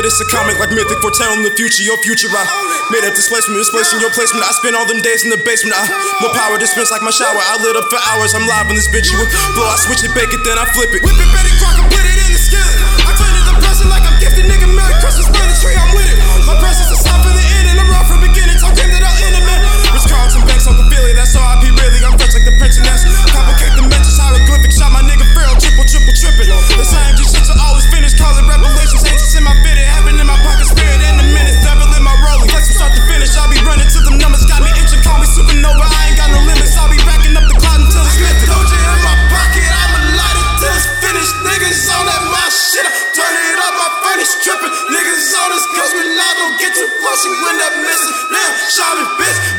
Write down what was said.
that it's a comic like mythic foretelling the future, your future. I made a displacement, displacing your placement. I spent all them days in the basement. I more power dispense like my shower. I lit up for hours. I'm live in this bitch. You would blow, I switch it, bake it, then I flip it. Whip it, Betty Crocker, put it in the skillet. She when up missing. Damn, shopping bitch.